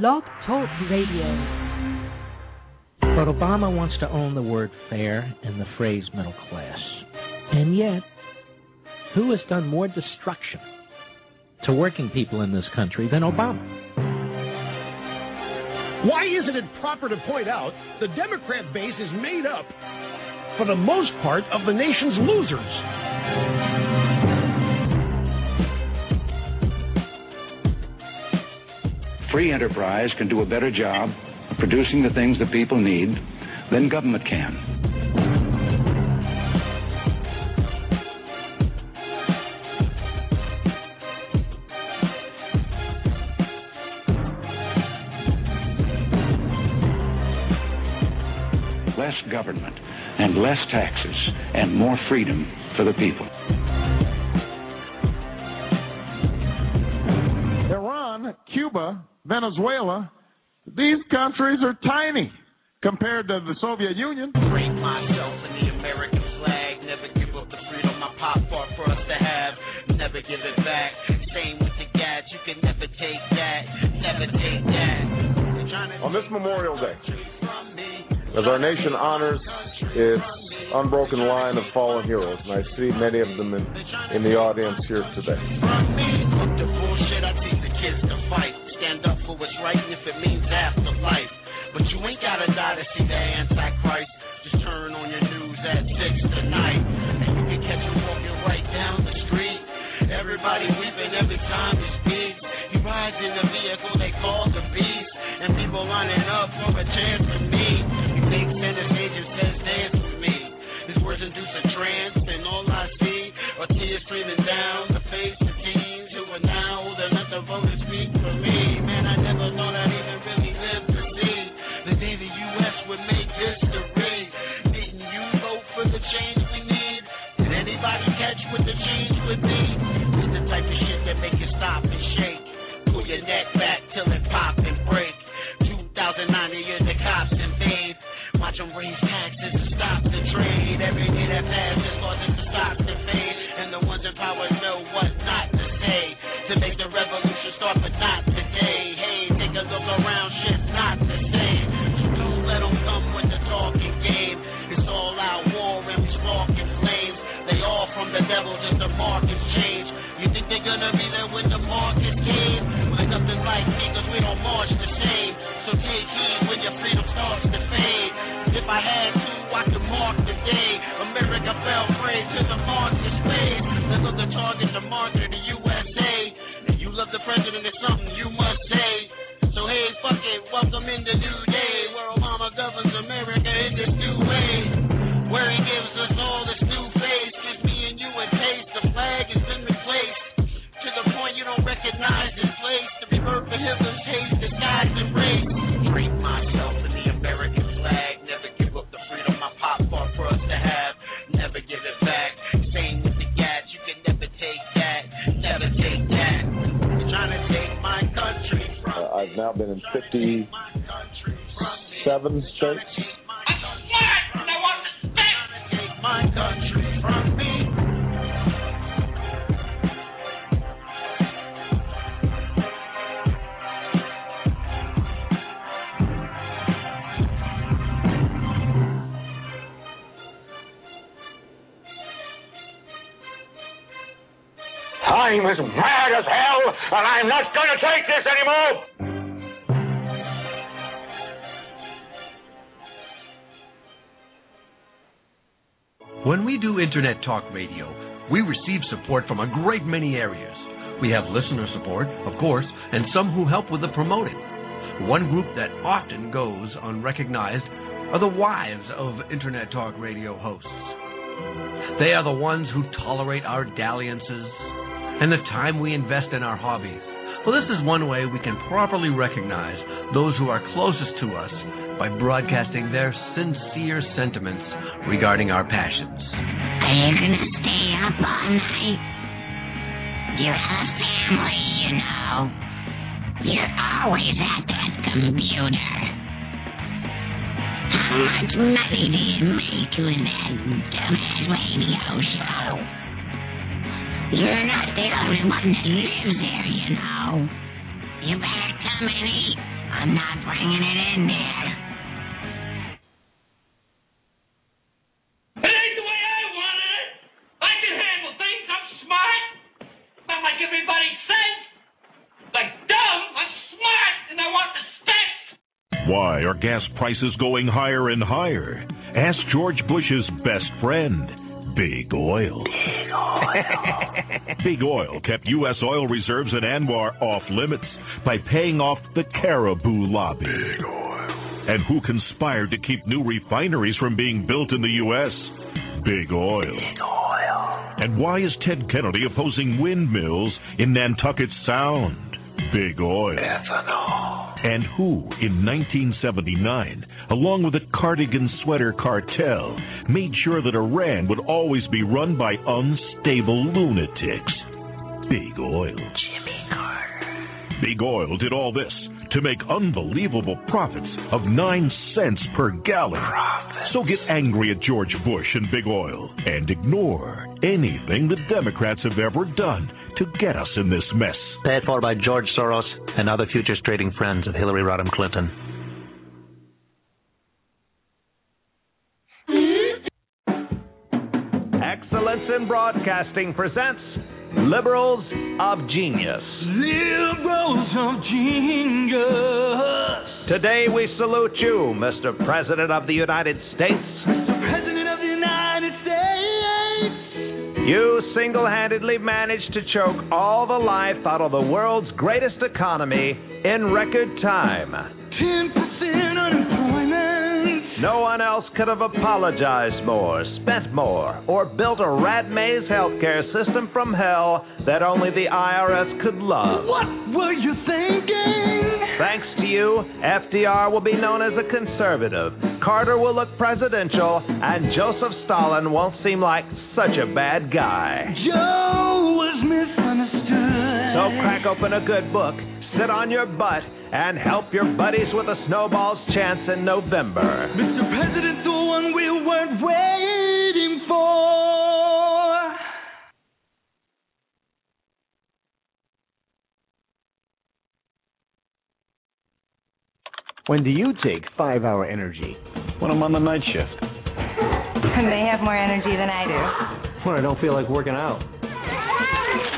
Blog Talk Radio. But Obama wants to own the word fair and the phrase middle class. And yet, who has done more destruction to working people in this country than Obama? Why isn't it proper to point out the Democrat base is made up, for the most part, of the nation's losers? Free enterprise can do a better job of producing the things that people need than government can. Less government and less taxes and more freedom for the people. Venezuela, these countries are tiny compared to the Soviet Union. Bring myself in the American flag. Never give up the freedom my pop fought for us to have. Never give it back. Same with the gas. You can never take that. Never take that. On this Memorial Day, as our nation honors its unbroken line of fallen heroes, and I see many of them in, in the audience here today. What's right, and if it means afterlife. But you ain't gotta die to see the Antichrist. Just turn on your news at six tonight, and you can catch him walking right down the street. Everybody weeping every time he speaks. He rides in the vehicle they call the beast, and people lining up for a chance to meet. He thinks center stage and says dance with me. His words induce a trance, and all I see are tears streaming down the face of teens who are now old enough to vote and speak for me. Man, I never not going to take this anymore. When we do Internet Talk Radio, we receive support from a great many areas. We have listener support, of course, and some who help with the promoting. One group that often goes unrecognized are the wives of Internet Talk Radio hosts. They are the ones who tolerate our dalliances and the time we invest in our hobbies. Well, this is one way we can properly recognize those who are closest to us by broadcasting their sincere sentiments regarding our passions. Are you gonna stay up all night? You're a family, you know. You're always at that computer. How much money do you make doing that dumbass radio show? You're not the only one that lives there, you know. You better come and eat. I'm not bringing it in there. It ain't the way I wanted it. I can handle things. I'm smart. Like everybody says. Dumb. I'm smart, and I want. Why are gas prices going higher and higher? Ask George Bush's best friend. Big Oil. Big Oil. Big Oil kept U.S. oil reserves in ANWR off limits by paying off the Caribou lobby. Big Oil. And who conspired to keep new refineries from being built in the U.S.? Big Oil. Big Oil. And why is Ted Kennedy opposing windmills in Nantucket Sound? Big Oil. Ethanol. And who, in 1979, along with the cardigan sweater cartel, made sure that Iran would always be run by unstable lunatics? Big Oil. Jimmy Carter. Big Oil did all this to make unbelievable profits of 9 cents per gallon. Profits. So get angry at George Bush and Big Oil and ignore anything the Democrats have ever done to get us in this mess. Paid for by George Soros and other futures trading friends of Hillary Rodham Clinton. Excellence in Broadcasting presents Liberals of Genius. Liberals of Genius. Today we salute you, Mr. President of the United States. You single handedly managed to choke all the life out of the world's greatest economy in record time. 10% unemployment. No one else could have apologized more, spent more, or built a rat maze healthcare system from hell that only the IRS could love. What were you thinking? Thanks to you, FDR will be known as a conservative, Carter will look presidential, and Joseph Stalin won't seem like such a bad guy. Joe was misunderstood. So crack open a good book, sit on your butt, and help your buddies with a snowball's chance in November. Mr. President's the one we weren't waiting for. When do you take five hour energy? When I'm on the night shift. When they have more energy than I do. When I don't feel like working out.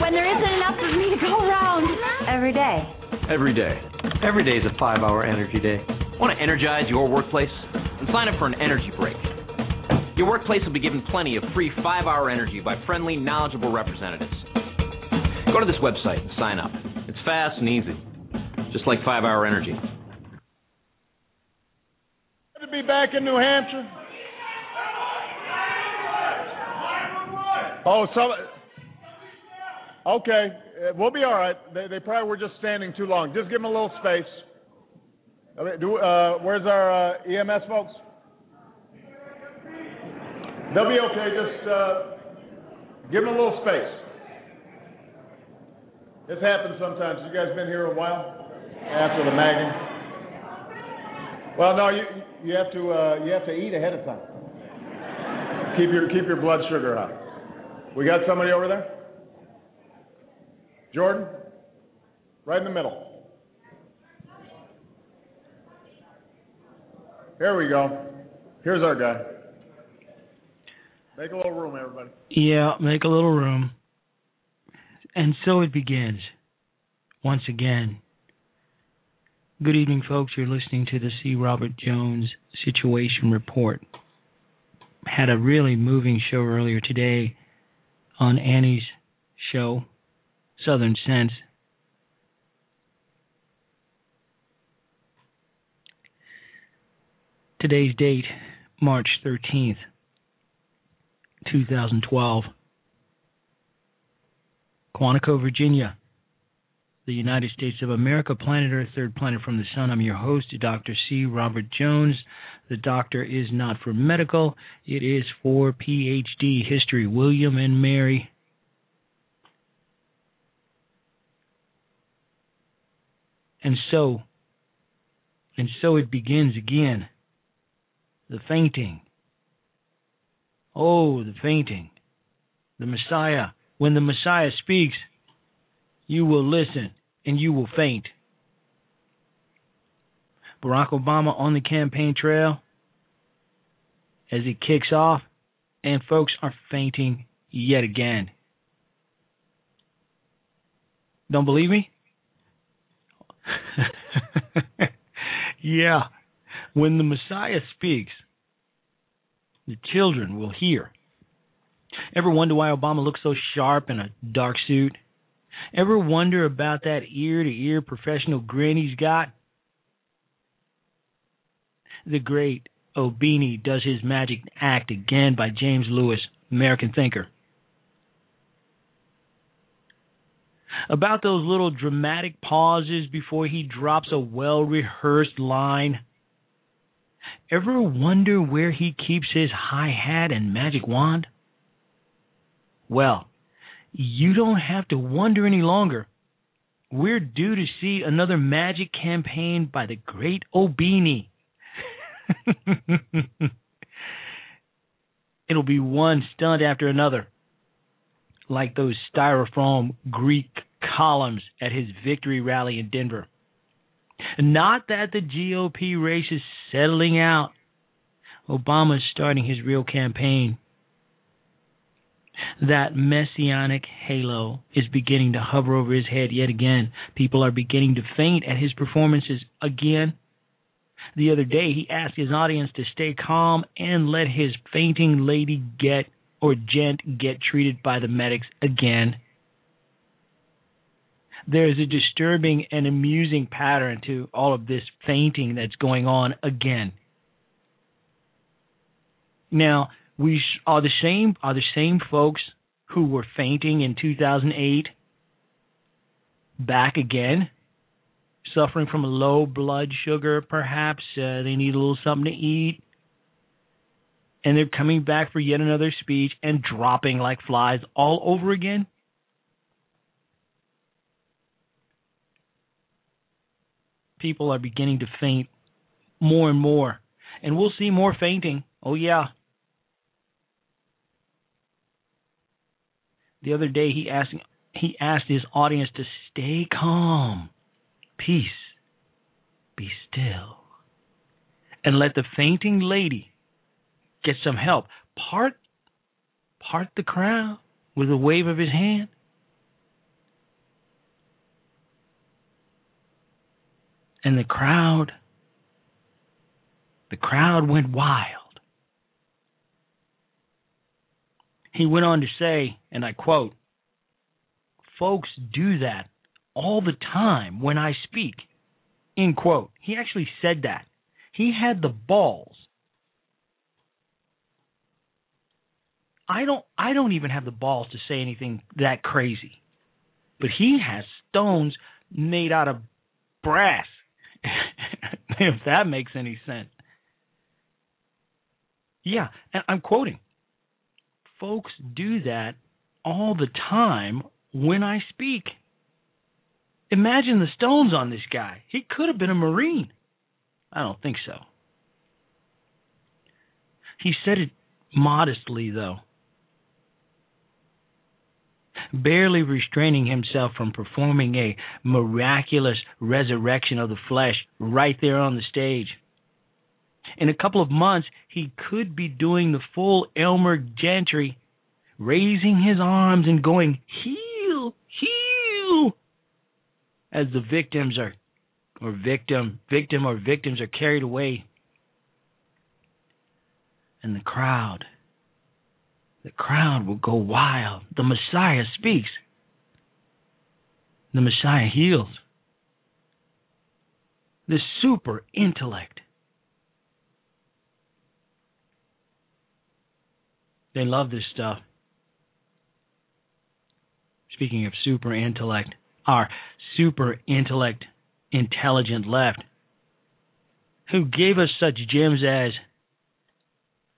When there isn't enough of me to go around. Every day. Every day. Every day is a five hour energy day. Want to energize your workplace? Then sign up for an energy break. Your workplace will be given plenty of free five hour energy by friendly, knowledgeable representatives. Go to this website and sign up. It's fast and easy, just like five hour energy. Good to be back in New Hampshire. Oh, some. Okay, uh, we'll be all right. They, they probably were just standing too long. Just give them a little space. Do, uh, where's our uh, EMS folks? They'll be okay. Just uh, give them a little space. This happens sometimes. You guys been here a while after the magging. Well, no, you you have to uh, you have to eat ahead of time. Keep your keep your blood sugar high. We got somebody over there. Jordan, right in the middle. Here we go. Here's our guy. Make a little room, everybody. Yeah, make a little room. And so it begins. Once again. Good evening, folks. You're listening to the C. Robert Jones Situation Report. Had a really moving show earlier today on Annie's show, Southern Sense. Today's date, March 13th, 2012. Quantico, Virginia, the United States of America, planet Earth, third planet from the sun. I'm your host, Dr. C. Robert Jones. The doctor is not for medical, it is for PhD history. William and Mary. And so, and so it begins again. The fainting. Oh, the fainting. The Messiah. When the Messiah speaks, you will listen and you will faint. Barack Obama on the campaign trail as it kicks off, and folks are fainting yet again. Don't believe me? yeah, When the Messiah speaks, the children will hear. Ever wonder why Obama looks so sharp in a dark suit? Ever wonder about that ear to ear professional grin he's got? The great Obimi does his magic act again by James Lewis, American thinker. About those little dramatic pauses before he drops a well rehearsed line. Ever wonder where he keeps his hi hat and magic wand? Well, you don't have to wonder any longer. We're due to see another magic campaign by the great Obimi. It'll be one stunt after another, like those styrofoam Greek columns at his victory rally in Denver. Not that the GOP race is settling out. Obama's starting his real campaign. That messianic halo is beginning to hover over his head yet again. People are beginning to faint at his performances again. The other day, he asked his audience to stay calm and let his fainting lady get or gent get treated by the medics again. There is a disturbing and amusing pattern to all of this fainting that's going on again. Now, we are the same are the same folks who were fainting in 2008 back again suffering from a low blood sugar perhaps uh, they need a little something to eat and they're coming back for yet another speech and dropping like flies all over again. People are beginning to faint more and more and we'll see more fainting. Oh yeah. The other day he asked he asked his audience to stay calm, peace, be still, and let the fainting lady get some help. Part part the crowd with a wave of his hand. And the crowd the crowd went wild. He went on to say, and I quote, Folks do that all the time when I speak. End quote. He actually said that. He had the balls. I don't I don't even have the balls to say anything that crazy. But he has stones made out of brass. if that makes any sense. Yeah, and I'm quoting folks do that all the time when I speak. Imagine the stones on this guy. He could have been a Marine. I don't think so. He said it modestly, though, barely restraining himself from performing a miraculous resurrection of the flesh right there on the stage. In a couple of months, he could be doing the full Elmer Gantry, raising his arms and going, heal, heal, as the victims are, or victim, victim or victims are carried away. And the crowd, the crowd will go wild. The Messiah speaks. The Messiah heals. The super intellect They love this stuff. Speaking of super intellect, our super intellect, intelligent left, who gave us such gems as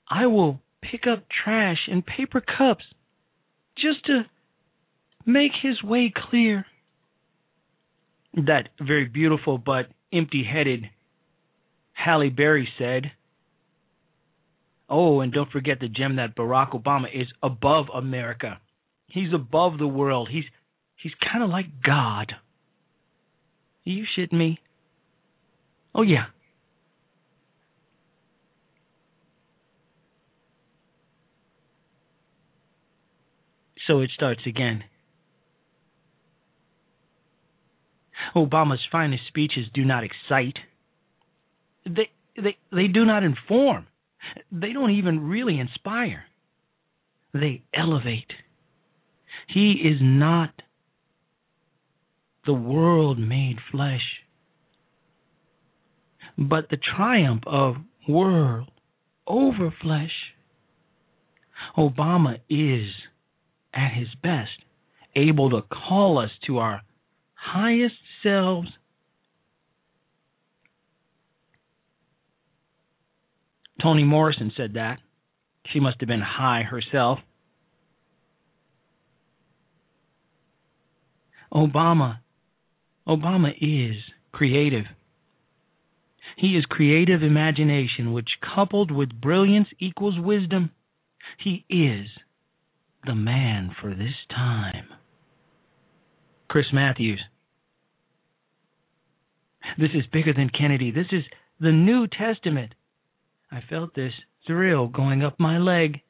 I will pick up trash and paper cups just to make his way clear. That very beautiful but empty headed Halle Berry said. Oh, and don't forget the gem that Barack Obama is above America. He's above the world. He's he's kind of like God. Are you shitting me? Oh yeah. So it starts again. Obama's finest speeches do not excite. They they they do not inform. They don't even really inspire. They elevate. He is not the world made flesh, but the triumph of world over flesh. Obama is at his best able to call us to our highest selves. Toni Morrison said that. She must have been high herself. Obama Obama is creative. He is creative imagination, which coupled with brilliance equals wisdom. He is the man for this time. Chris Matthews. This is bigger than Kennedy. This is the New Testament. I felt this thrill going up my leg.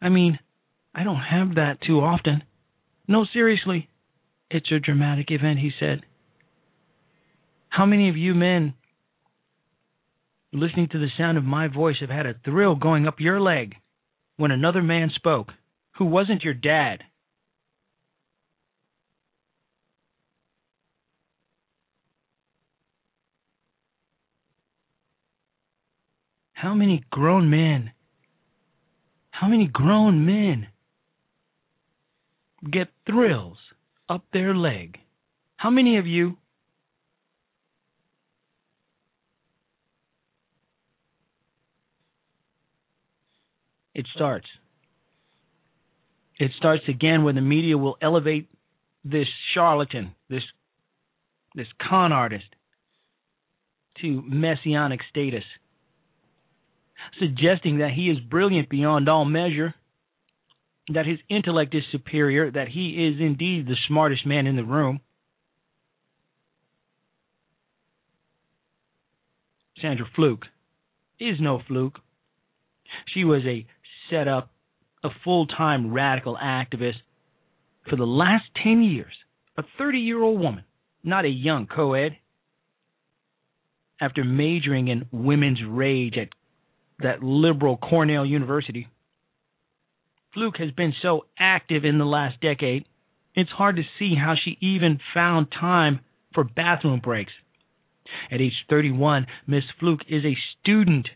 I mean, I don't have that too often. No, seriously. It's a dramatic event, he said. How many of you men listening to the sound of my voice have had a thrill going up your leg when another man spoke who wasn't your dad? How many grown men, how many grown men get thrills up their leg? How many of you it starts. It starts again when the media will elevate this charlatan, this this con artist to messianic status, suggesting that he is brilliant beyond all measure, that his intellect is superior, that he is indeed the smartest man in the room. Sandra Fluke is no fluke. She was a set up a full time radical activist for the last 10 years, a 30 year old woman, not a young co ed. After majoring in women's rage at that liberal Cornell University, Fluke has been so active in the last decade, it's hard to see how she even found time for bathroom breaks. At age 31, Miss Fluke is a student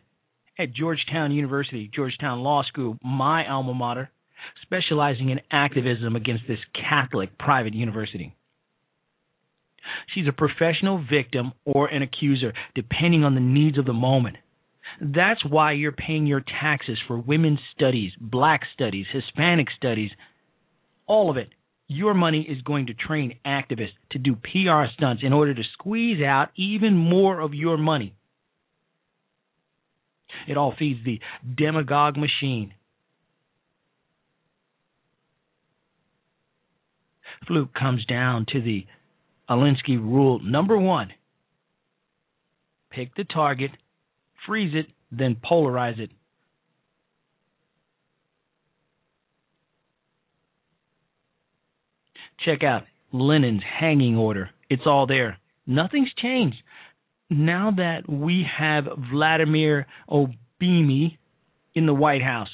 at Georgetown University, Georgetown Law School, my alma mater, specializing in activism against this Catholic private university. She's a professional victim or an accuser, depending on the needs of the moment. That's why you're paying your taxes for women's studies, black studies, Hispanic studies, all of it. Your money is going to train activists to do PR stunts in order to squeeze out even more of your money. It all feeds the demagogue machine. Fluke comes down to the Alinsky rule number one pick the target, freeze it, then polarize it. Check out Lenin's hanging order. It's all there. Nothing's changed now that we have Vladimir Obimi in the White House,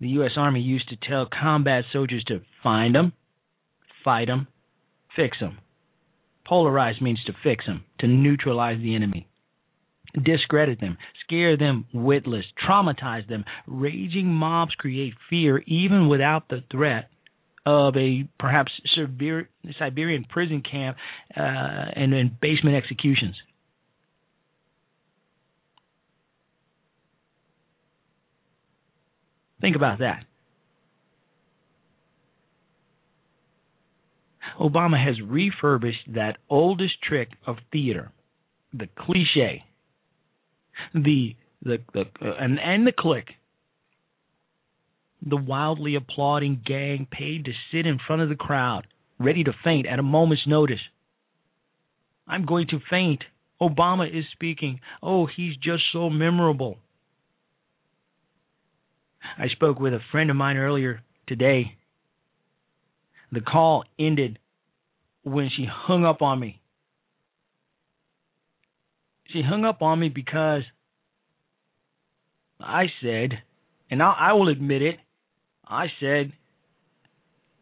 the U.S. Army used to tell combat soldiers to find them, fight them, fix them. Polarize means to fix them, to neutralize the enemy, discredit them, scare them witless, traumatize them. Raging mobs create fear even without the threat of a perhaps severe Siberian prison camp uh, and, and basement executions. Think about that. Obama has refurbished that oldest trick of theater, the cliche, the the, the uh, and and the click the wildly applauding gang paid to sit in front of the crowd, ready to faint at a moment's notice. I'm going to faint. Obama is speaking. Oh, he's just so memorable. I spoke with a friend of mine earlier today. The call ended when she hung up on me. She hung up on me because I said, and I, I will admit it, I said,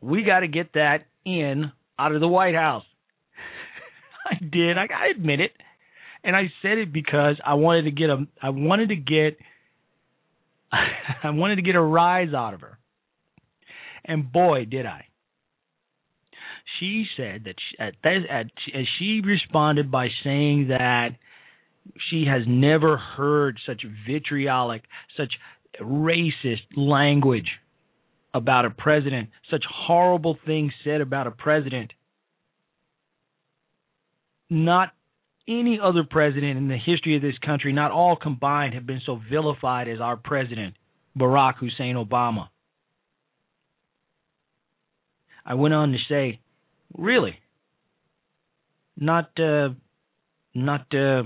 we got to get that in out of the White House. I did. I, I admit it, and I said it because I wanted to get a. I wanted to get. I wanted to get a rise out of her, and boy, did I. She said that she, at, at, she responded by saying that she has never heard such vitriolic, such racist language about a president, such horrible things said about a president. Not any other president in the history of this country, not all combined, have been so vilified as our president, Barack Hussein Obama. I went on to say, really, not, uh, not uh,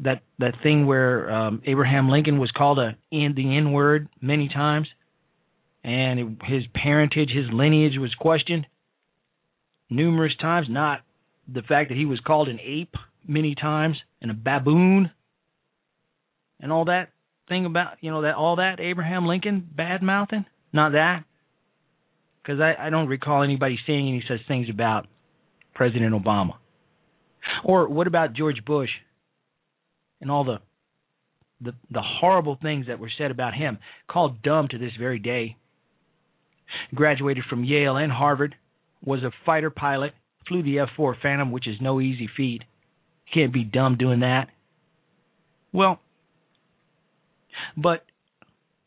that that thing where um, Abraham Lincoln was called a in the N word many times, and his parentage, his lineage was questioned numerous times. Not the fact that he was called an ape many times and a baboon, and all that thing about you know that all that Abraham Lincoln bad mouthing. Not that, because I, I don't recall anybody saying any such things about President Obama. Or what about George Bush? and all the the the horrible things that were said about him, called dumb to this very day. Graduated from Yale and Harvard, was a fighter pilot, flew the F-4 Phantom, which is no easy feat. Can't be dumb doing that. Well, but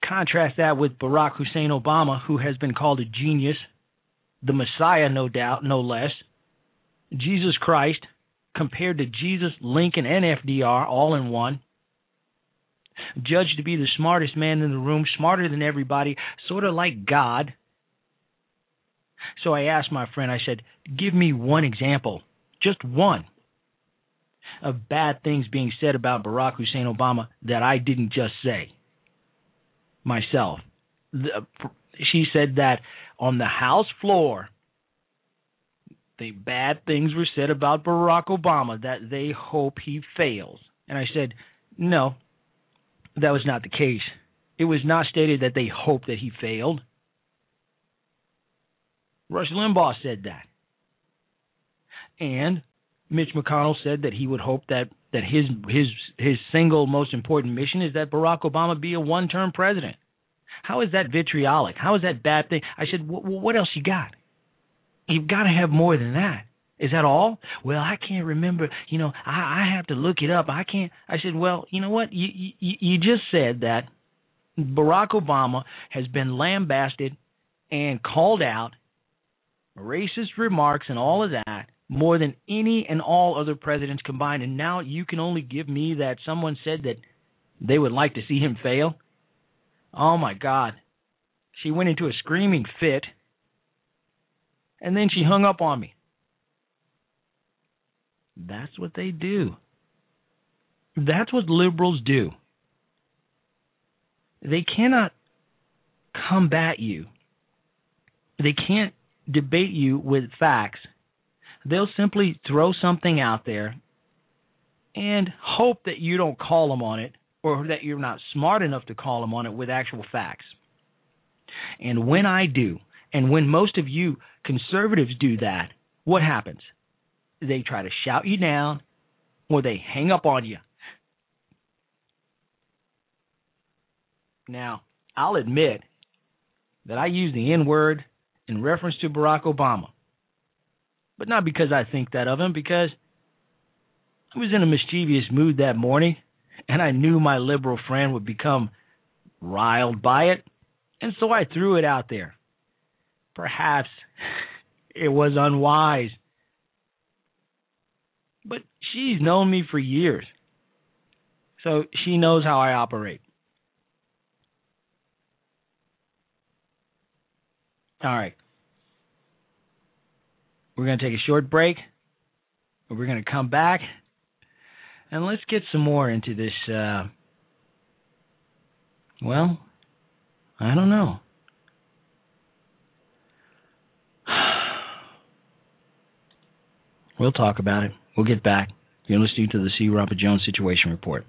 contrast that with Barack Hussein Obama, who has been called a genius, the Messiah, no doubt, no less, Jesus Christ, compared to Jesus, Lincoln, and FDR all in one. Judged to be the smartest man in the room, smarter than everybody, sort of like God. So I asked my friend, I said, Give me one example, just one, of bad things being said about Barack Hussein Obama that I didn't just say myself. she said that on the House floor, the bad things were said about Barack Obama that they hope he fails. And I said, no, that was not the case. It was not stated that they hope that he failed. Rush Limbaugh said that. And Mitch McConnell said that he would hope that, that his his his single most important mission is that Barack Obama be a one-term president. How is that vitriolic? How is that bad thing? I said, what else you got? You've got to have more than that. Is that all? Well, I can't remember. You know, I, I have to look it up. I can't. I said, well, you know what? You, you, you just said that Barack Obama has been lambasted and called out, racist remarks and all of that, more than any and all other presidents combined. And now you can only give me that someone said that they would like to see him fail. Oh my God. She went into a screaming fit and then she hung up on me. That's what they do. That's what liberals do. They cannot combat you. They can't debate you with facts. They'll simply throw something out there and hope that you don't call them on it or that you're not smart enough to call them on it with actual facts. And when I do, and when most of you conservatives do that, what happens? They try to shout you down or they hang up on you. Now, I'll admit that I use the N word in reference to Barack Obama, but not because I think that of him, because I was in a mischievous mood that morning and I knew my liberal friend would become riled by it, and so I threw it out there. Perhaps it was unwise. But she's known me for years. So she knows how I operate. All right. We're going to take a short break. We're going to come back. And let's get some more into this. Uh, well, I don't know. We'll talk about it. We'll get back. You're listening to the C. Robert Jones Situation Report.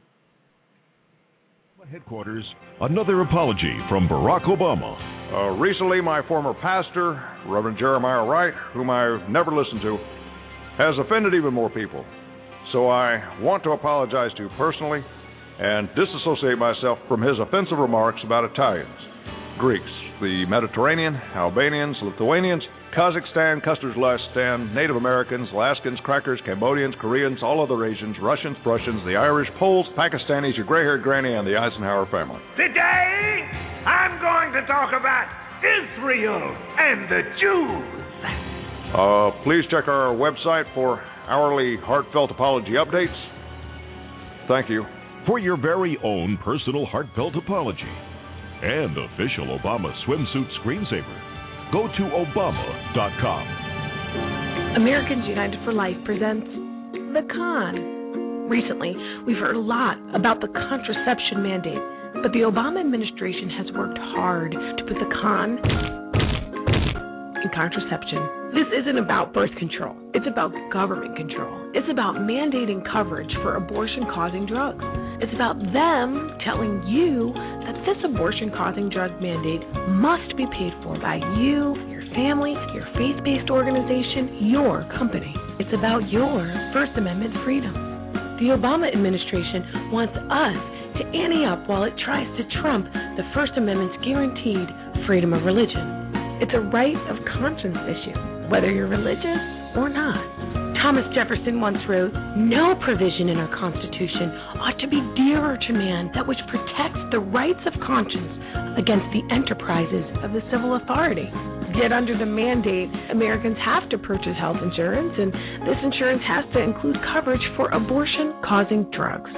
Headquarters, another apology from Barack Obama. Uh, recently, my former pastor, Reverend Jeremiah Wright, whom I've never listened to, has offended even more people. So I want to apologize to personally and disassociate myself from his offensive remarks about Italians, Greeks, the Mediterranean, Albanians, Lithuanians, Kazakhstan, Kustorslastan, Native Americans, Alaskans, Crackers, Cambodians, Koreans, all other Asians, Russians, Prussians, the Irish, Poles, Pakistanis, your gray haired granny, and the Eisenhower family. Today, I'm going to talk about Israel and the Jews. Uh, please check our website for hourly heartfelt apology updates. Thank you. For your very own personal heartfelt apology and official Obama swimsuit screensaver, go to Obama.com. Americans United for Life presents The Con. Recently, we've heard a lot about the contraception mandate, but the Obama administration has worked hard to put the con in contraception. This isn't about birth control. It's about government control. It's about mandating coverage for abortion causing drugs. It's about them telling you that this abortion causing drug mandate must be paid for by you, your family, your faith based organization, your company. It's about your First Amendment freedom. The Obama administration wants us to ante up while it tries to trump the First Amendment's guaranteed freedom of religion. It's a right of conscience issue, whether you're religious or not. Thomas Jefferson once wrote, No provision in our Constitution ought to be dearer to man that which protects the rights of conscience against the enterprises of the civil authority. Yet, under the mandate, Americans have to purchase health insurance, and this insurance has to include coverage for abortion causing drugs.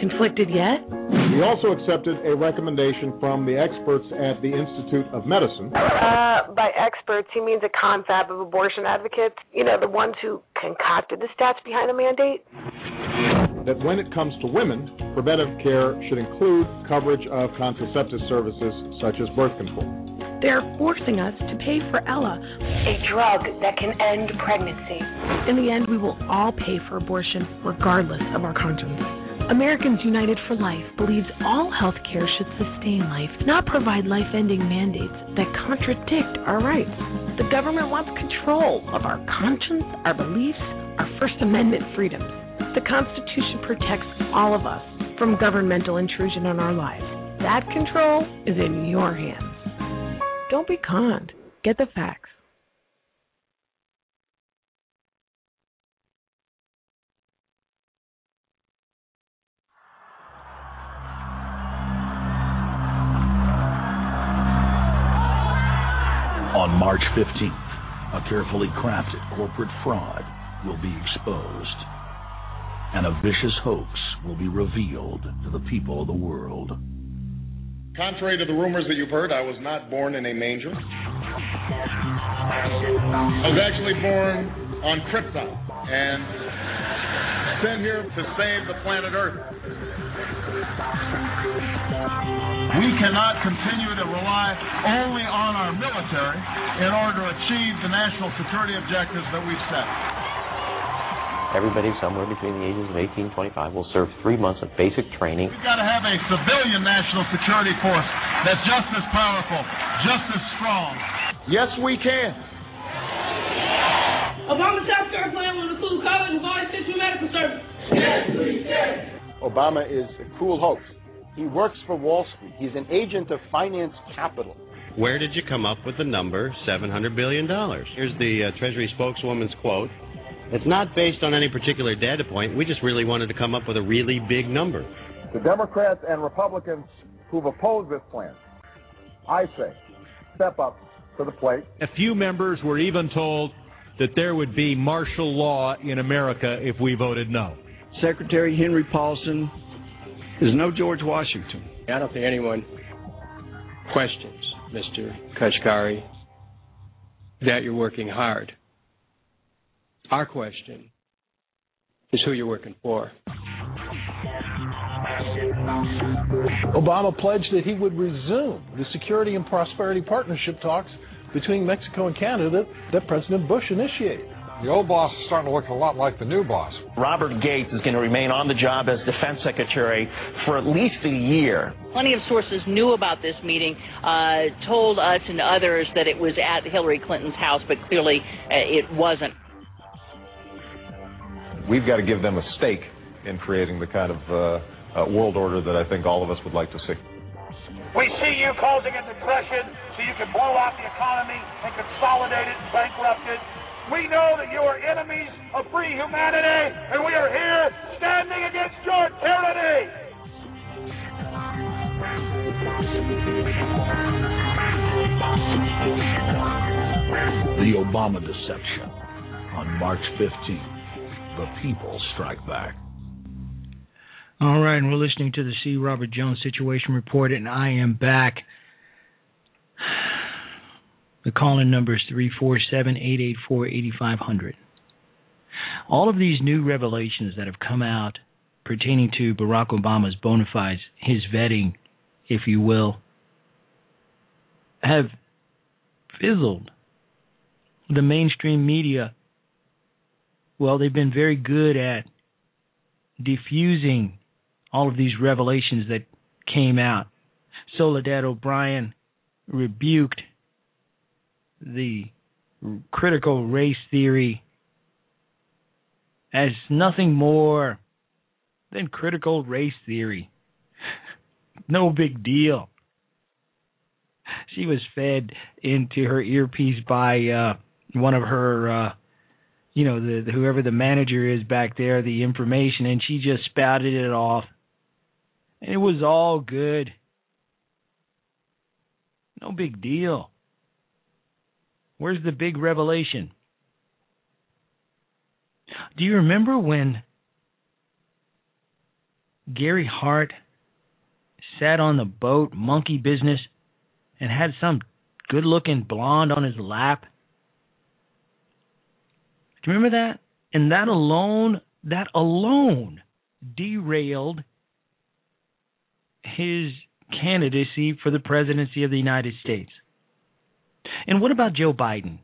Conflicted yet? He also accepted a recommendation from the experts at the Institute of Medicine. Uh, by experts, he means a confab of abortion advocates. You know, the ones who concocted the stats behind the mandate. That when it comes to women, preventive care should include coverage of contraceptive services such as birth control. They're forcing us to pay for Ella, a drug that can end pregnancy. In the end, we will all pay for abortion regardless of our conscience. Americans United for Life believes all health care should sustain life, not provide life ending mandates that contradict our rights. The government wants control of our conscience, our beliefs, our First Amendment freedoms. The Constitution protects all of us from governmental intrusion on our lives. That control is in your hands. Don't be conned. Get the facts. On March 15th, a carefully crafted corporate fraud will be exposed, and a vicious hoax will be revealed to the people of the world. Contrary to the rumors that you've heard, I was not born in a manger. I was actually born on Krypton and sent here to save the planet Earth. We cannot continue to rely only on our military in order to achieve the national security objectives that we've set. Everybody somewhere between the ages of 18 and 25 will serve three months of basic training. We've got to have a civilian national security force that's just as powerful, just as strong. Yes, we can. Obama's health care plan will include college and vice central medical service. Yes, we can. Obama is a cruel hoax. He works for Wall Street. He's an agent of finance capital. Where did you come up with the number $700 billion? Here's the uh, Treasury spokeswoman's quote. It's not based on any particular data point. We just really wanted to come up with a really big number. The Democrats and Republicans who've opposed this plan, I say, step up to the plate. A few members were even told that there would be martial law in America if we voted no. Secretary Henry Paulson is no George Washington. I don't think anyone questions, Mr. Kashkari, that you're working hard. Our question is who you're working for. Obama pledged that he would resume the Security and Prosperity Partnership talks between Mexico and Canada that, that President Bush initiated. The old boss is starting to look a lot like the new boss. Robert Gates is going to remain on the job as defense secretary for at least a year. Plenty of sources knew about this meeting, uh, told us and others that it was at Hillary Clinton's house, but clearly uh, it wasn't. We've got to give them a stake in creating the kind of uh, uh, world order that I think all of us would like to see. We see you causing a depression so you can blow out the economy and consolidate it and bankrupt it. We know that you are enemies of free humanity, and we are here standing against your tyranny. The Obama Deception on March 15th. The people strike back. All right, and we're listening to the C. Robert Jones Situation Report, and I am back. The call-in number is 347-884-8500. All of these new revelations that have come out pertaining to Barack Obama's bona fides, his vetting, if you will, have fizzled. The mainstream media, well, they've been very good at diffusing all of these revelations that came out. Soledad O'Brien rebuked the critical race theory as nothing more than critical race theory. no big deal. She was fed into her earpiece by uh, one of her, uh, you know, the, the whoever the manager is back there, the information, and she just spouted it off. And it was all good. No big deal. Where's the big revelation? Do you remember when Gary Hart sat on the boat, monkey business, and had some good looking blonde on his lap? Do you remember that? And that alone, that alone derailed his candidacy for the presidency of the United States. And what about Joe Biden?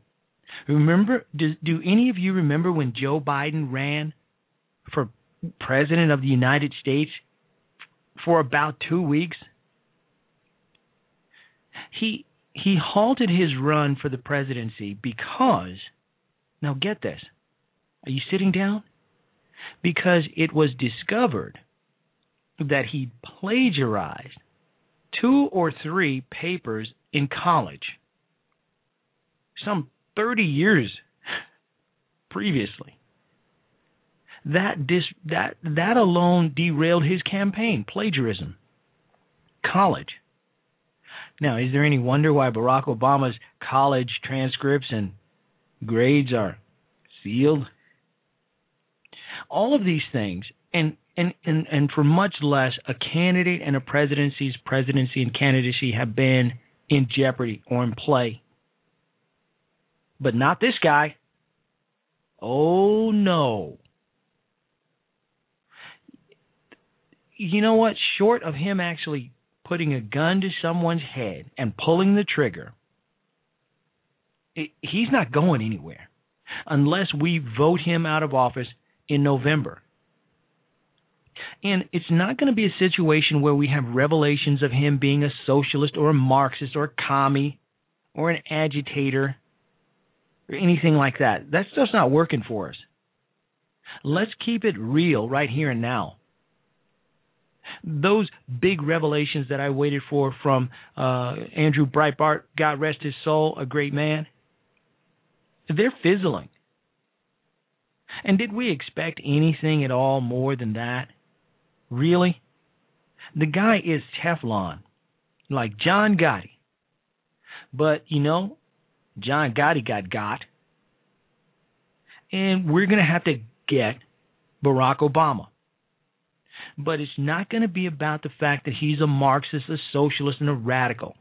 Remember, do, do any of you remember when Joe Biden ran for president of the United States for about two weeks? He he halted his run for the presidency because now get this. Are you sitting down? Because it was discovered that he plagiarized two or three papers in college some 30 years previously. That dis, that that alone derailed his campaign, plagiarism. College. Now, is there any wonder why Barack Obama's college transcripts and grades are sealed? All of these things, and and, and, and for much less, a candidate and a presidency's presidency and candidacy have been in jeopardy or in play but not this guy. Oh no. You know what? Short of him actually putting a gun to someone's head and pulling the trigger, it, he's not going anywhere unless we vote him out of office in November. And it's not going to be a situation where we have revelations of him being a socialist or a Marxist or a commie or an agitator or anything like that. That's just not working for us. Let's keep it real right here and now. Those big revelations that I waited for from uh, Andrew Breitbart, God rest his soul, a great man, they're fizzling. And did we expect anything at all more than that? Really? The guy is Teflon, like John Gotti. But, you know, John Gotti got got. And we're going to have to get Barack Obama. But it's not going to be about the fact that he's a Marxist, a socialist, and a radical.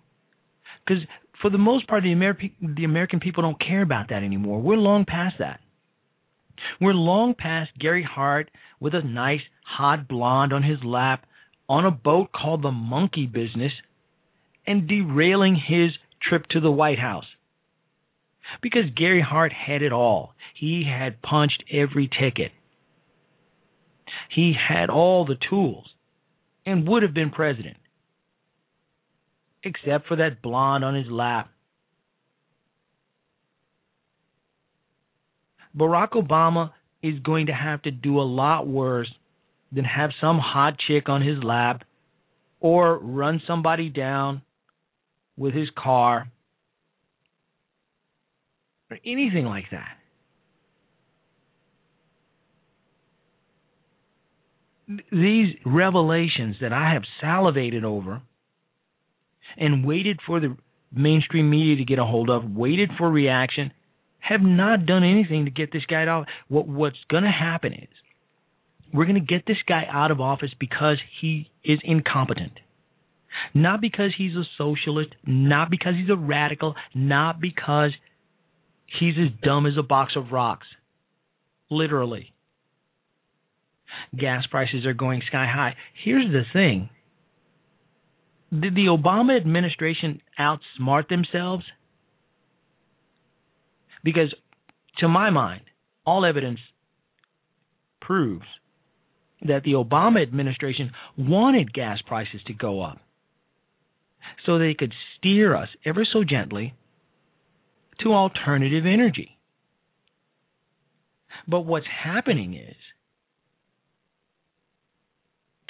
Because for the most part, the, Ameri- the American people don't care about that anymore. We're long past that. We're long past Gary Hart with a nice hot blonde on his lap on a boat called the Monkey Business and derailing his trip to the White House. Because Gary Hart had it all. He had punched every ticket. He had all the tools and would have been president. Except for that blonde on his lap. Barack Obama is going to have to do a lot worse than have some hot chick on his lap or run somebody down with his car or anything like that. These revelations that I have salivated over and waited for the mainstream media to get a hold of, waited for reaction, have not done anything to get this guy out. What what's going to happen is we're going to get this guy out of office because he is incompetent. Not because he's a socialist, not because he's a radical, not because he's as dumb as a box of rocks. Literally. Gas prices are going sky high. Here's the thing did the Obama administration outsmart themselves? Because, to my mind, all evidence proves that the Obama administration wanted gas prices to go up so they could steer us ever so gently to alternative energy. But what's happening is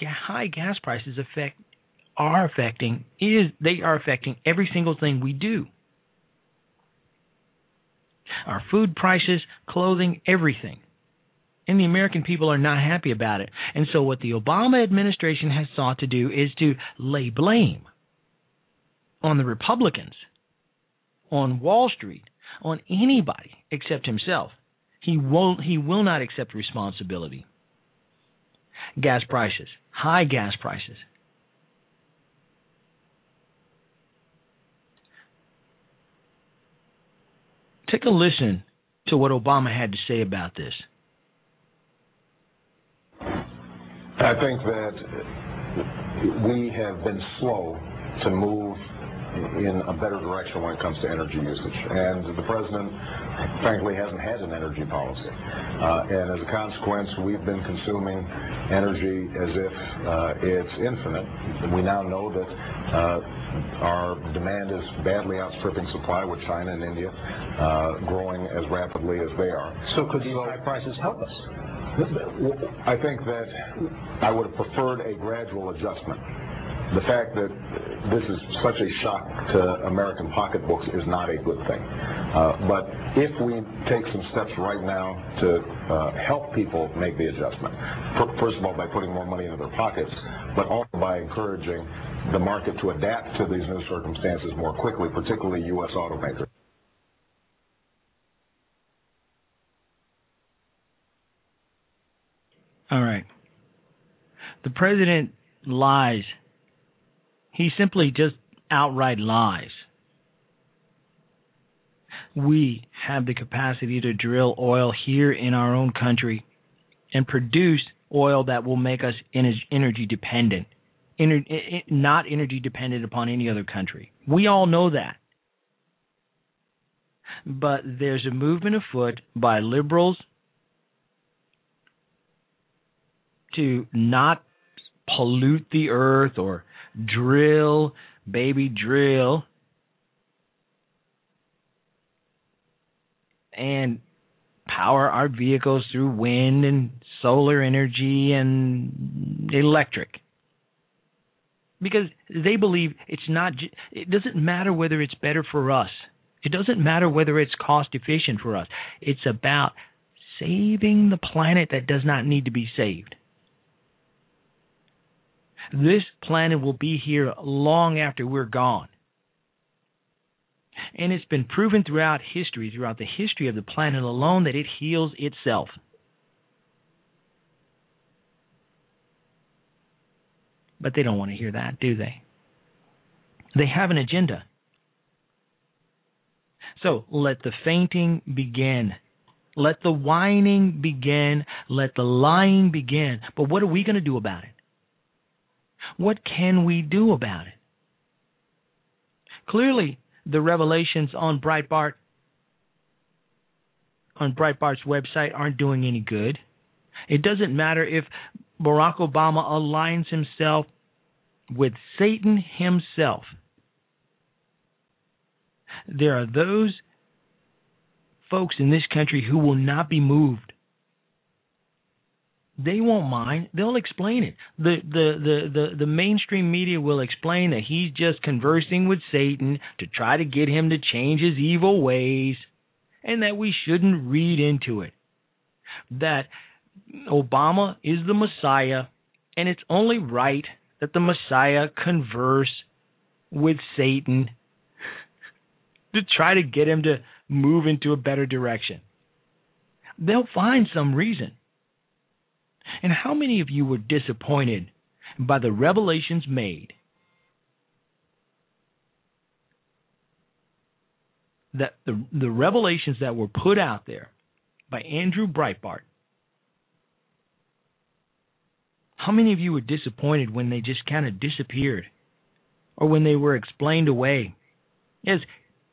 high gas prices affect are affecting is they are affecting every single thing we do. Our food prices, clothing, everything. And the American people are not happy about it. And so what the Obama administration has sought to do is to lay blame on the Republicans, on Wall Street, on anybody except himself. He won't he will not accept responsibility. Gas prices, high gas prices. Take a listen to what Obama had to say about this. I think that we have been slow to move in a better direction when it comes to energy usage. And the president, frankly, hasn't had an energy policy. Uh, and as a consequence, we've been consuming energy as if uh, it's infinite. We now know that uh, our demand is badly outstripping supply with China and India uh, growing as rapidly as they are. So could these high prices help us? I think that I would have preferred a gradual adjustment the fact that this is such a shock to American pocketbooks is not a good thing. Uh, but if we take some steps right now to uh, help people make the adjustment, first of all by putting more money into their pockets, but also by encouraging the market to adapt to these new circumstances more quickly, particularly U.S. automakers. All right. The president lies he simply just outright lies. We have the capacity to drill oil here in our own country and produce oil that will make us energy dependent, not energy dependent upon any other country. We all know that. But there's a movement afoot by liberals to not pollute the earth or drill, baby, drill. And power our vehicles through wind and solar energy and electric. Because they believe it's not, it doesn't matter whether it's better for us. It doesn't matter whether it's cost efficient for us. It's about saving the planet that does not need to be saved. This planet will be here long after we're gone. And it's been proven throughout history, throughout the history of the planet alone, that it heals itself. But they don't want to hear that, do they? They have an agenda. So let the fainting begin. Let the whining begin. Let the lying begin. But what are we going to do about it? What can we do about it? Clearly, the revelations on Breitbart on Breitbart's website aren't doing any good. It doesn't matter if Barack Obama aligns himself with Satan himself. There are those folks in this country who will not be moved. They won't mind. They'll explain it. The, the the the the mainstream media will explain that he's just conversing with Satan to try to get him to change his evil ways and that we shouldn't read into it. That Obama is the Messiah and it's only right that the Messiah converse with Satan to try to get him to move into a better direction. They'll find some reason. And how many of you were disappointed by the revelations made that the the revelations that were put out there by Andrew Breitbart? How many of you were disappointed when they just kind of disappeared? Or when they were explained away as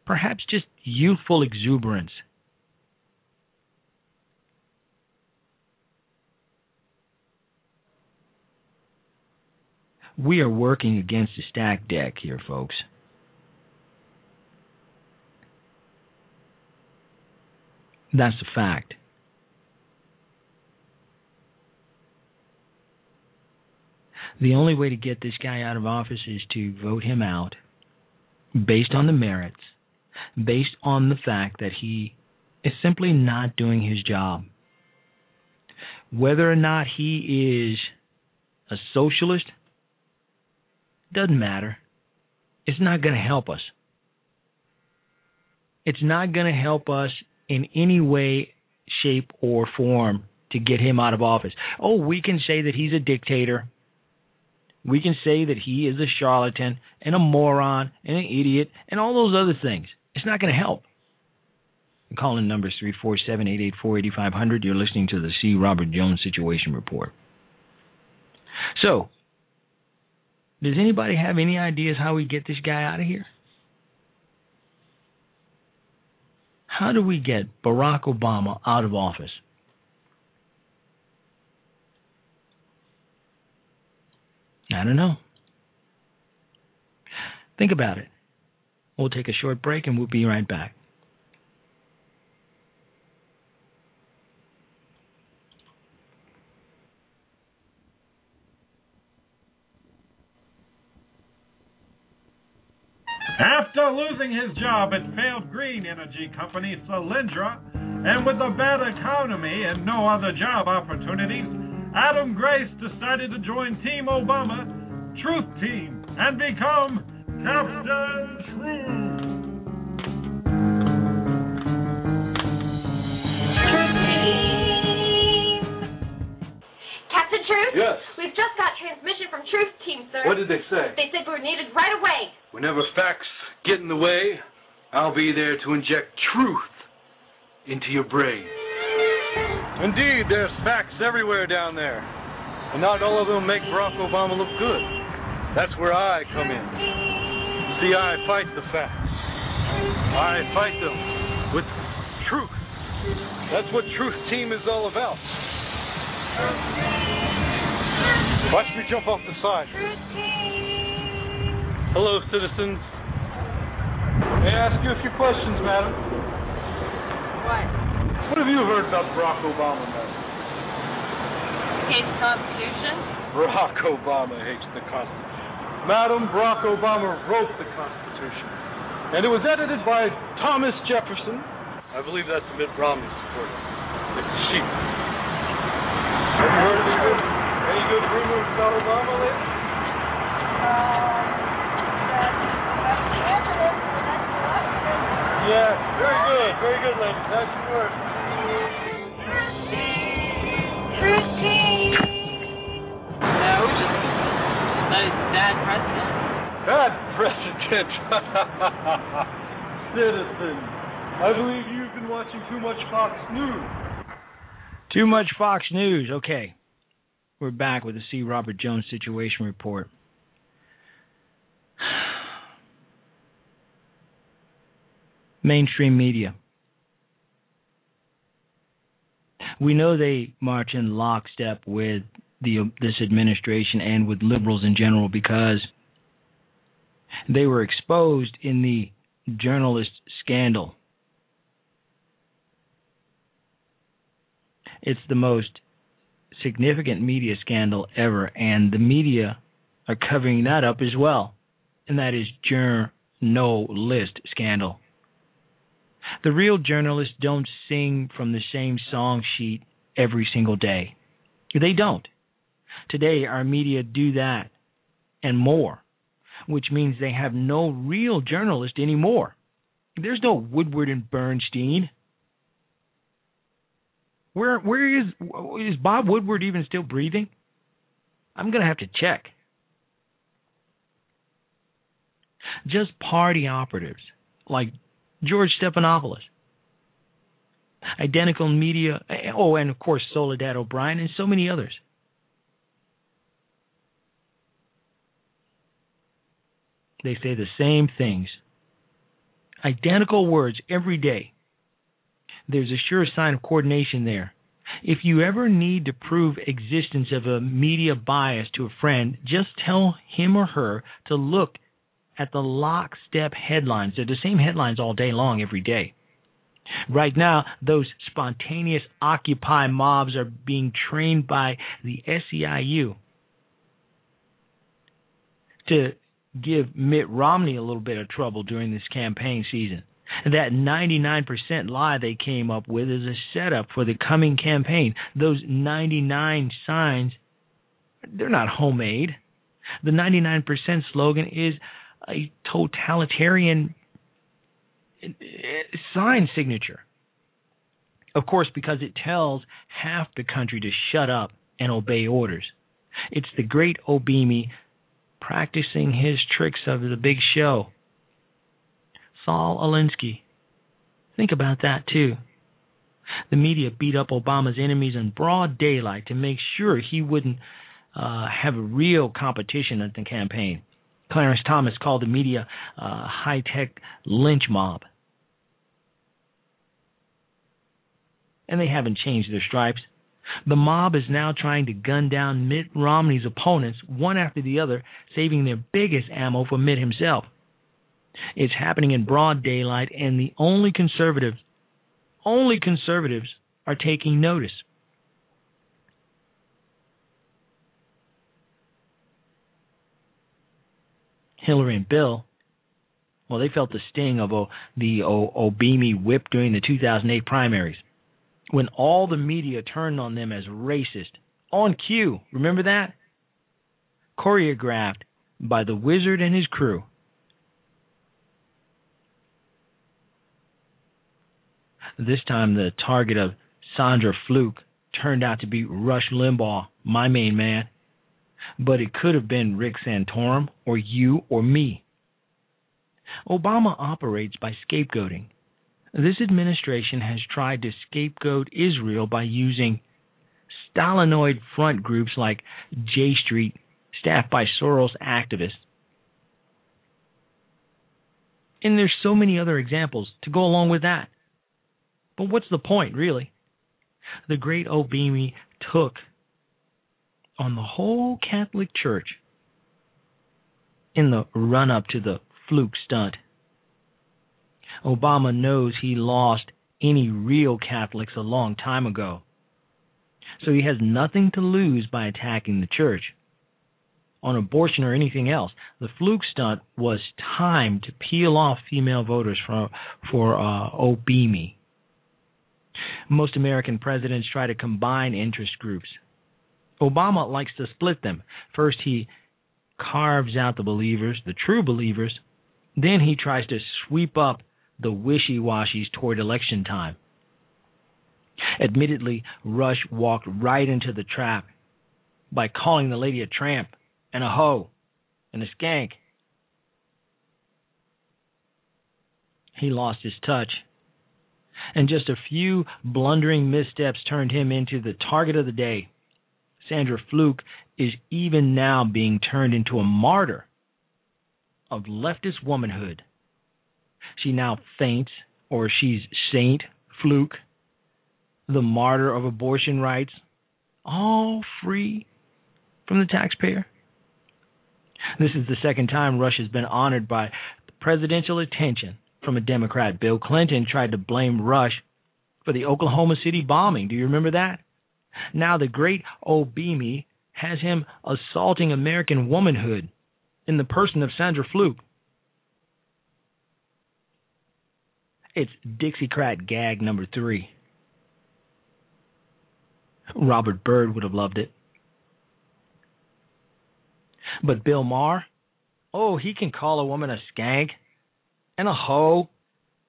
perhaps just youthful exuberance we are working against a stacked deck here, folks. That's a fact. The only way to get this guy out of office is to vote him out based on the merits, based on the fact that he is simply not doing his job. Whether or not he is a socialist doesn't matter. It's not going to help us. It's not going to help us in any way, shape, or form to get him out of office. Oh, we can say that he's a dictator. We can say that he is a charlatan and a moron and an idiot and all those other things. It's not going to help. Calling numbers 347 884 8500. You're listening to the C. Robert Jones Situation Report. So, does anybody have any ideas how we get this guy out of here? How do we get Barack Obama out of office? I don't know. Think about it. We'll take a short break and we'll be right back. After losing his job at failed green energy company Solyndra, and with a bad economy and no other job opportunities, Adam Grace decided to join Team Obama, Truth Team, and become Captain Truth. Captain Truth? Yes. We've just got transmission from Truth Team, sir. What did they say? They said we were needed right away. Whenever facts get in the way, I'll be there to inject truth into your brain. Indeed, there's facts everywhere down there. And not all of them make Barack Obama look good. That's where I come in. See, I fight the facts. I fight them with truth. That's what Truth Team is all about. Watch me jump off the side. Hello, citizens. May I ask you a few questions, madam? What? What have you heard about Barack Obama, madam? Hate the Constitution? Barack Obama hates the Constitution. Madam, Barack Obama wrote the Constitution. And it was edited by Thomas Jefferson. I believe that's Mitt Romney supporter. It's sheep. Have you heard any good, rumors about Obama lately? Um, Yeah, very good, very good, ladies. Nice work. No, just that it's bad precedent. Bad precedent. Citizen, I believe you've been watching too much Fox News. Too much Fox News. Okay. We're back with the C. Robert Jones Situation Report. Mainstream media. We know they march in lockstep with the this administration and with liberals in general because they were exposed in the JournoList scandal. It's the most significant media scandal ever, and the media are covering that up as well, and that is JournoList scandal. The real journalists don't sing from the same song sheet every single day. They don't. Today, our media do that and more, which means they have no real journalist anymore. There's no Woodward and Bernstein. Where where is is Bob Woodward even still breathing? I'm going to have to check. Just party operatives like George Stephanopoulos. Identical Media, oh, and of course Soledad O'Brien and so many others. They say the same things. Identical words every day. There's a sure sign of coordination there. If you ever need to prove existence of a media bias to a friend, just tell him or her to look at the lockstep headlines. They're the same headlines all day long, every day. Right now, those spontaneous Occupy mobs are being trained by the SEIU to give Mitt Romney a little bit of trouble during this campaign season. That 99% lie they came up with is a setup for the coming campaign. Those 99 signs, they're not homemade. The 99% slogan is a totalitarian uh, sign signature. Of course, because it tells half the country to shut up and obey orders. It's the great Obimi practicing his tricks of the big show. Saul Alinsky. Think about that too. The media beat up Obama's enemies in broad daylight to make sure he wouldn't uh, have a real competition at the campaign. Clarence Thomas called the media a uh, high tech lynch mob. And they haven't changed their stripes. The mob is now trying to gun down Mitt Romney's opponents one after the other, saving their biggest ammo for Mitt himself. It's happening in broad daylight, and the only conservatives, only conservatives, are taking notice. Hillary and Bill, well, they felt the sting of the o, Obimi whip during the 2008 primaries when all the media turned on them as racist. On cue, remember that? Choreographed by the wizard and his crew. This time, the target of Sandra Fluke turned out to be Rush Limbaugh, my main man. But it could have been Rick Santorum or you or me. Obama operates by scapegoating. This administration has tried to scapegoat Israel by using Stalinoid front groups like J Street, staffed by Soros activists. And there's so many other examples to go along with that. But what's the point, really? The great Obimi took on the whole Catholic Church in the run up to the fluke stunt. Obama knows he lost any real Catholics a long time ago. So he has nothing to lose by attacking the church. On abortion or anything else, the fluke stunt was timed to peel off female voters for, for uh, Obimi. Most American presidents try to combine interest groups. Obama likes to split them. First, he carves out the believers, the true believers. Then he tries to sweep up the wishy washies toward election time. Admittedly, Rush walked right into the trap by calling the lady a tramp and a hoe and a skank. He lost his touch, and just a few blundering missteps turned him into the target of the day. Sandra Fluke is even now being turned into a martyr of leftist womanhood. She now faints, or she's Saint Fluke. the martyr of abortion rights, all free from the taxpayer. This is the second time Rush has been honored by presidential attention from a Democrat. Bill Clinton tried to blame Rush for the Oklahoma City bombing. Do you remember that? Now the great Obimi has him assaulting American womanhood in the person of Sandra Fluke. It's Dixiecrat gag number three. Robert Byrd would have loved it. But Bill Maher, oh, he can call a woman a skank, and a hoe,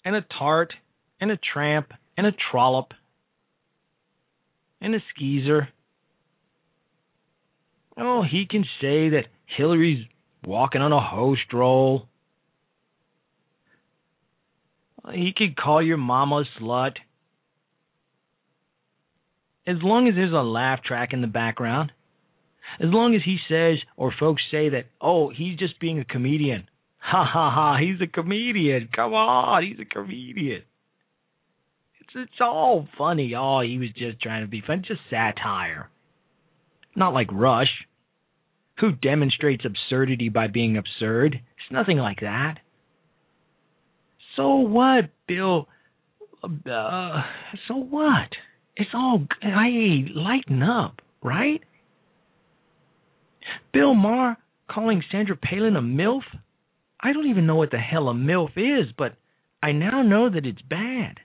and a tart, and a tramp, and a trollop, and a skeezer. Oh, he can say that Hillary's walking on a hoe stroll. He could call your mama a slut. As long as there's a laugh track in the background. As long as he says, or folks say that, oh, he's just being a comedian. Ha ha ha, he's a comedian. Come on, he's a comedian. It's it's all funny. Oh, he was just trying to be fun. Just satire. Not like Rush, who demonstrates absurdity by being absurd. It's nothing like that. So what, Bill? Uh, so what? It's all. Hey, lighten up, right? Bill Maher calling Sandra Palin a MILF? I don't even know what the hell a MILF is, but I now know that it's bad.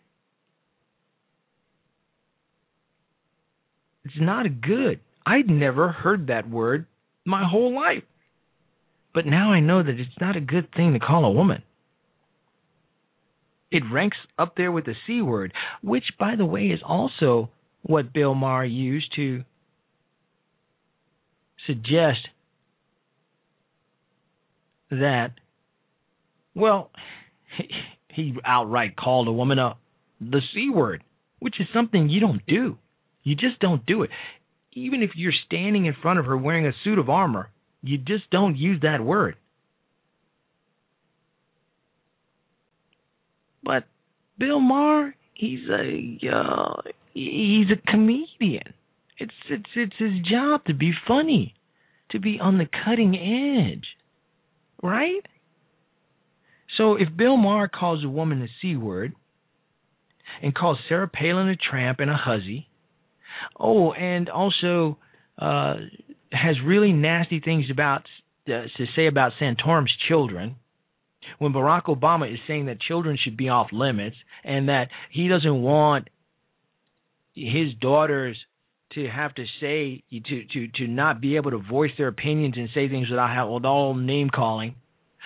It's not a good. I'd never heard that word my whole life. But now I know that it's not a good thing to call a woman. It ranks up there with the C word, which, by the way, is also what Bill Maher used to suggest that, well, he outright called a woman a the c word, which is something you don't do. You just don't do it. Even if you're standing in front of her wearing a suit of armor, you just don't use that word. But Bill Maher, he's a uh, he's a comedian. It's it's it's his job to be funny, to be on the cutting edge, right? So if Bill Maher calls a woman a c word, and calls Sarah Palin a tramp and a hussy, oh, and also uh, has really nasty things about uh, to say about Santorum's children. When Barack Obama is saying that children should be off limits and that he doesn't want his daughters to have to say to to to not be able to voice their opinions and say things without with all name calling.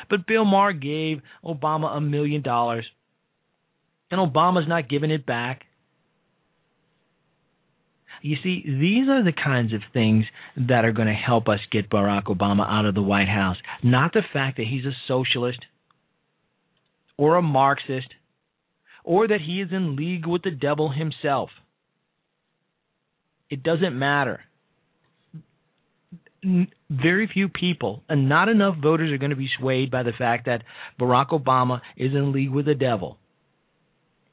But Bill Maher gave Obama a million dollars, and Obama's not giving it back. You see, these are the kinds of things that are going to help us get Barack Obama out of the White House. Not the fact that he's a socialist or a Marxist or that he is in league with the devil himself. It doesn't matter. Very few people, and not enough voters, are going to be swayed by the fact that Barack Obama is in league with the devil,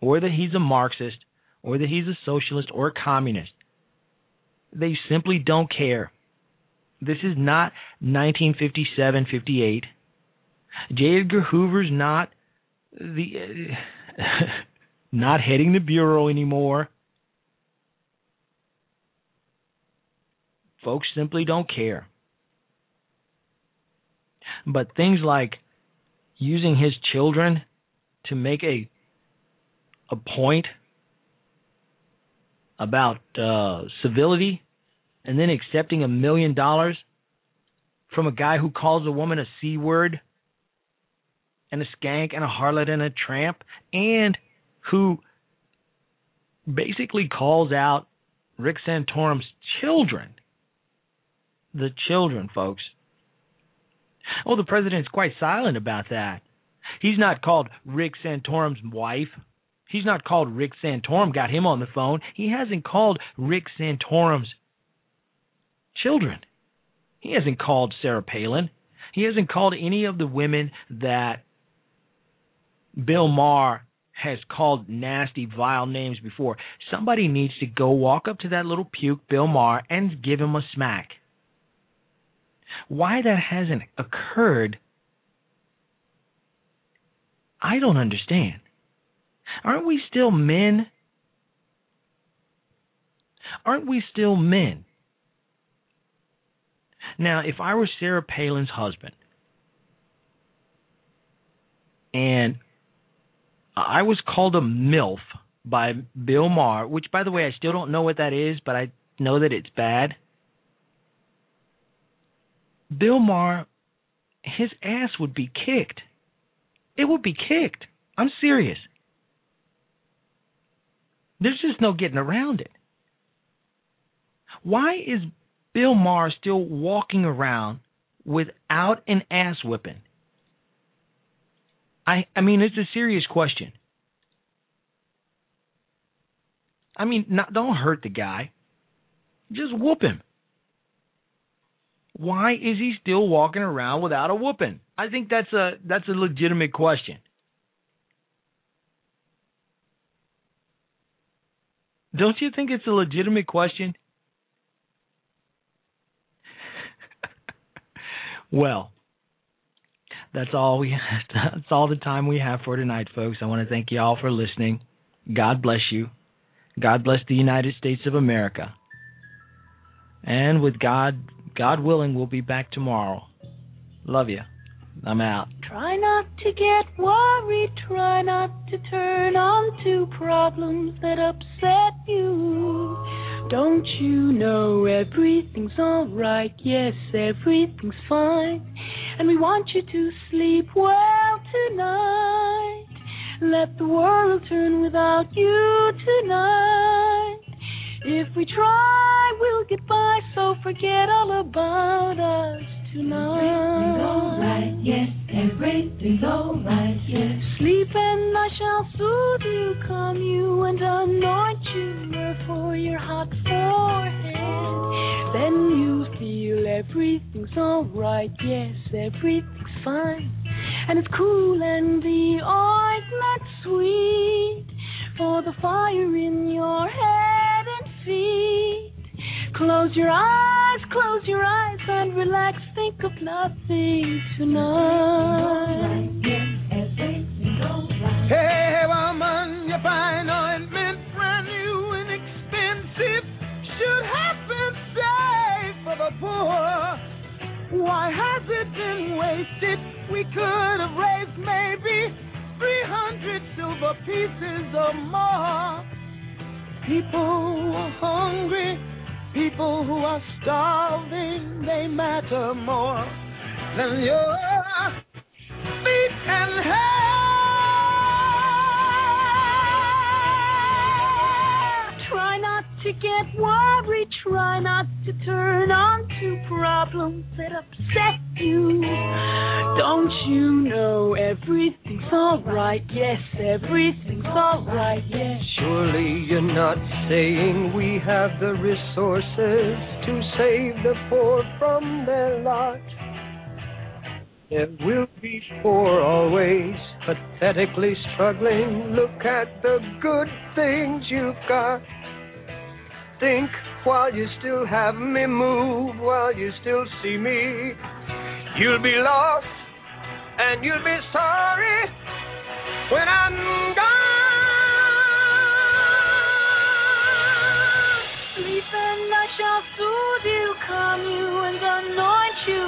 or that he's a Marxist, or that he's a socialist or a communist. They simply don't care. This is not 1957 58. J. Edgar Hoover's not the uh, not heading the bureau anymore. Folks simply don't care. But things like using his children to make a a point about uh, civility and then accepting a million dollars from a guy who calls a woman a c word and a skank and a harlot and a tramp and who basically calls out Rick Santorum's children the children, folks. Oh, the president's quite silent about that. He's not called Rick Santorum's wife. He's not called Rick Santorum, got him on the phone. He hasn't called Rick Santorum's children. He hasn't called Sarah Palin. He hasn't called any of the women that Bill Maher has called nasty, vile names before. Somebody needs to go walk up to that little puke, Bill Maher, and give him a smack. Why that hasn't occurred, I don't understand. Aren't we still men? Aren't we still men? Now, if I were Sarah Palin's husband, and I was called a MILF by Bill Maher, which, by the way, I still don't know what that is, but I know that it's bad. Bill Maher, his ass would be kicked. It would be kicked. I'm serious. There's just no getting around it. Why is Bill Maher still walking around without an ass whipping? I I mean it's a serious question. I mean, not don't hurt the guy. Just whoop him. Why is he still walking around without a whooping? I think that's a that's a legitimate question. Don't you think it's a legitimate question? Well, that's all we that's all the time we have for tonight, folks. I want to thank you all for listening. God bless you. God bless the United States of America. And with God God willing, we'll be back tomorrow. Love you. I'm out. Try not to get worried, try not to turn on to problems that upset you. Don't you know everything's alright? Yes, everything's fine. And we want you to sleep well tonight. Let the world turn without you tonight. If we try, we'll get by, so forget all about us tonight. Everything's alright, yes, everything's alright, yes. Sleep and I shall soothe you, calm you, and anoint you for your hot forehead. Then you feel everything's alright, yes, everything's fine. And it's cool and the ointment sweet for the fire in your head and feet. Close your eyes, close your eyes and relax. Think of nothing tonight. Hey, been wasted? We could have raised maybe 300 silver pieces or more. People who are hungry, people who are starving, they matter more than your feet and hair. Try not to get worried, try not to turn on to problems that upset you. Don't you know everything's alright? Yes, everything's alright, yes. Surely you're not saying we have the resources to save the poor from their lot. There will be poor always, pathetically struggling. Look at the good things you've got. Think while you still have me, move while you still see me. You'll be lost and you'll be sorry when I'm gone. Sleep and I shall soothe you, calm you, and anoint you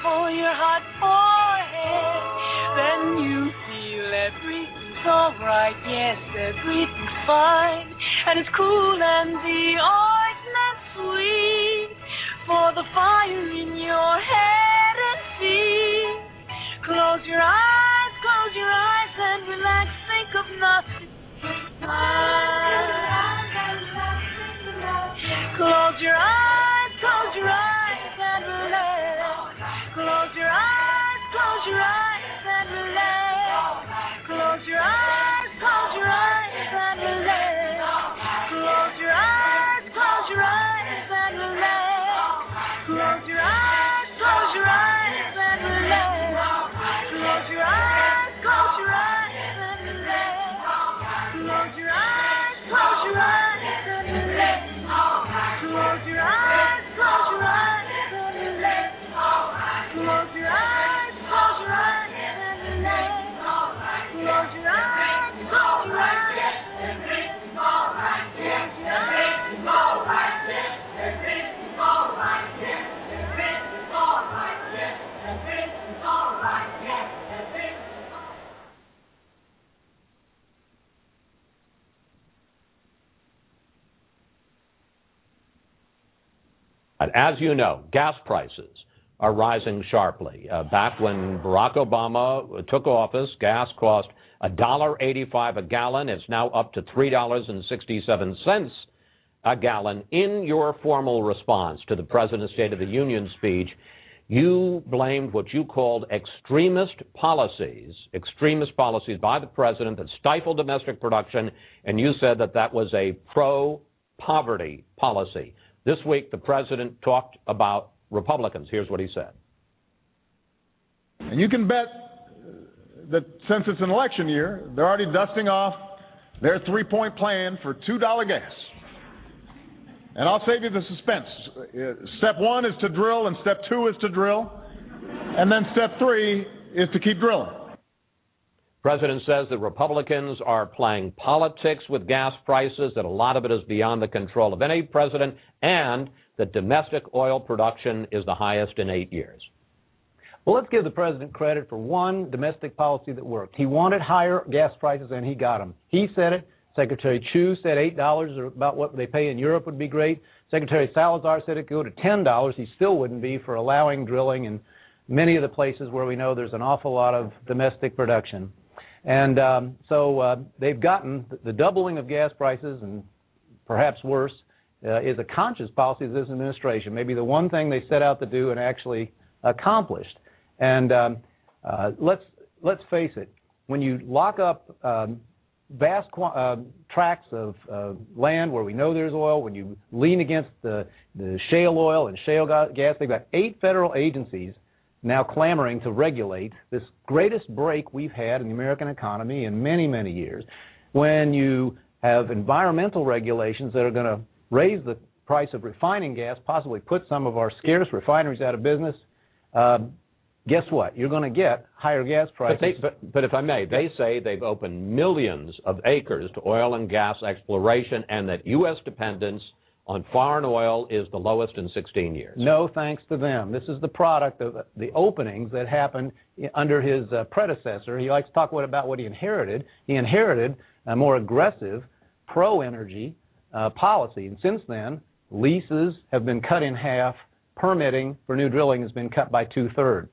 for your hot forehead. Then you feel everything's alright, yes, everything's fine. And it's cool and the sweet for the fire in your head and feet. Close your eyes, close your eyes and relax, think of nothing. As you know, gas prices are rising sharply. Uh, back when Barack Obama took office, gas cost $1.85 a gallon. It's now up to $3.67 a gallon. In your formal response to the President's State of the Union speech, you blamed what you called extremist policies, extremist policies by the president that stifled domestic production, and you said that that was a pro poverty policy. This week, the president talked about Republicans. Here's what he said. And you can bet that since it's an election year, they're already dusting off their three point plan for $2 gas. And I'll save you the suspense. Step one is to drill, and step two is to drill. And then step three is to keep drilling. President says that Republicans are playing politics with gas prices, that a lot of it is beyond the control of any president, and that domestic oil production is the highest in eight years. Well, let's give the president credit for one domestic policy that worked. He wanted higher gas prices, and he got them. He said it. Secretary Chu said eight dollars or about what they pay in Europe would be great. Secretary Salazar said it could go to ten dollars. He still wouldn't be for allowing drilling in many of the places where we know there's an awful lot of domestic production. And um, so uh, they've gotten the doubling of gas prices, and perhaps worse, uh, is a conscious policy of this administration. Maybe the one thing they set out to do and actually accomplished. And um, uh, let's let's face it, when you lock up um, vast uh, tracts of land where we know there's oil, when you lean against the, the shale oil and shale gas, they've got eight federal agencies now clamoring to regulate this greatest break we've had in the American economy in many, many years. When you have environmental regulations that are going to raise the price of refining gas, possibly put some of our scarce refineries out of business, um, guess what? You're going to get higher gas prices. But, they, but, but, if I may, they say they've opened millions of acres to oil and gas exploration and that U.S. dependence on foreign oil is the lowest in 16 years. No thanks to them. This is the product of the openings that happened under his uh, predecessor. He likes to talk about what he inherited. He inherited a more aggressive pro energy uh, policy. And since then, leases have been cut in half, permitting for new drilling has been cut by two thirds.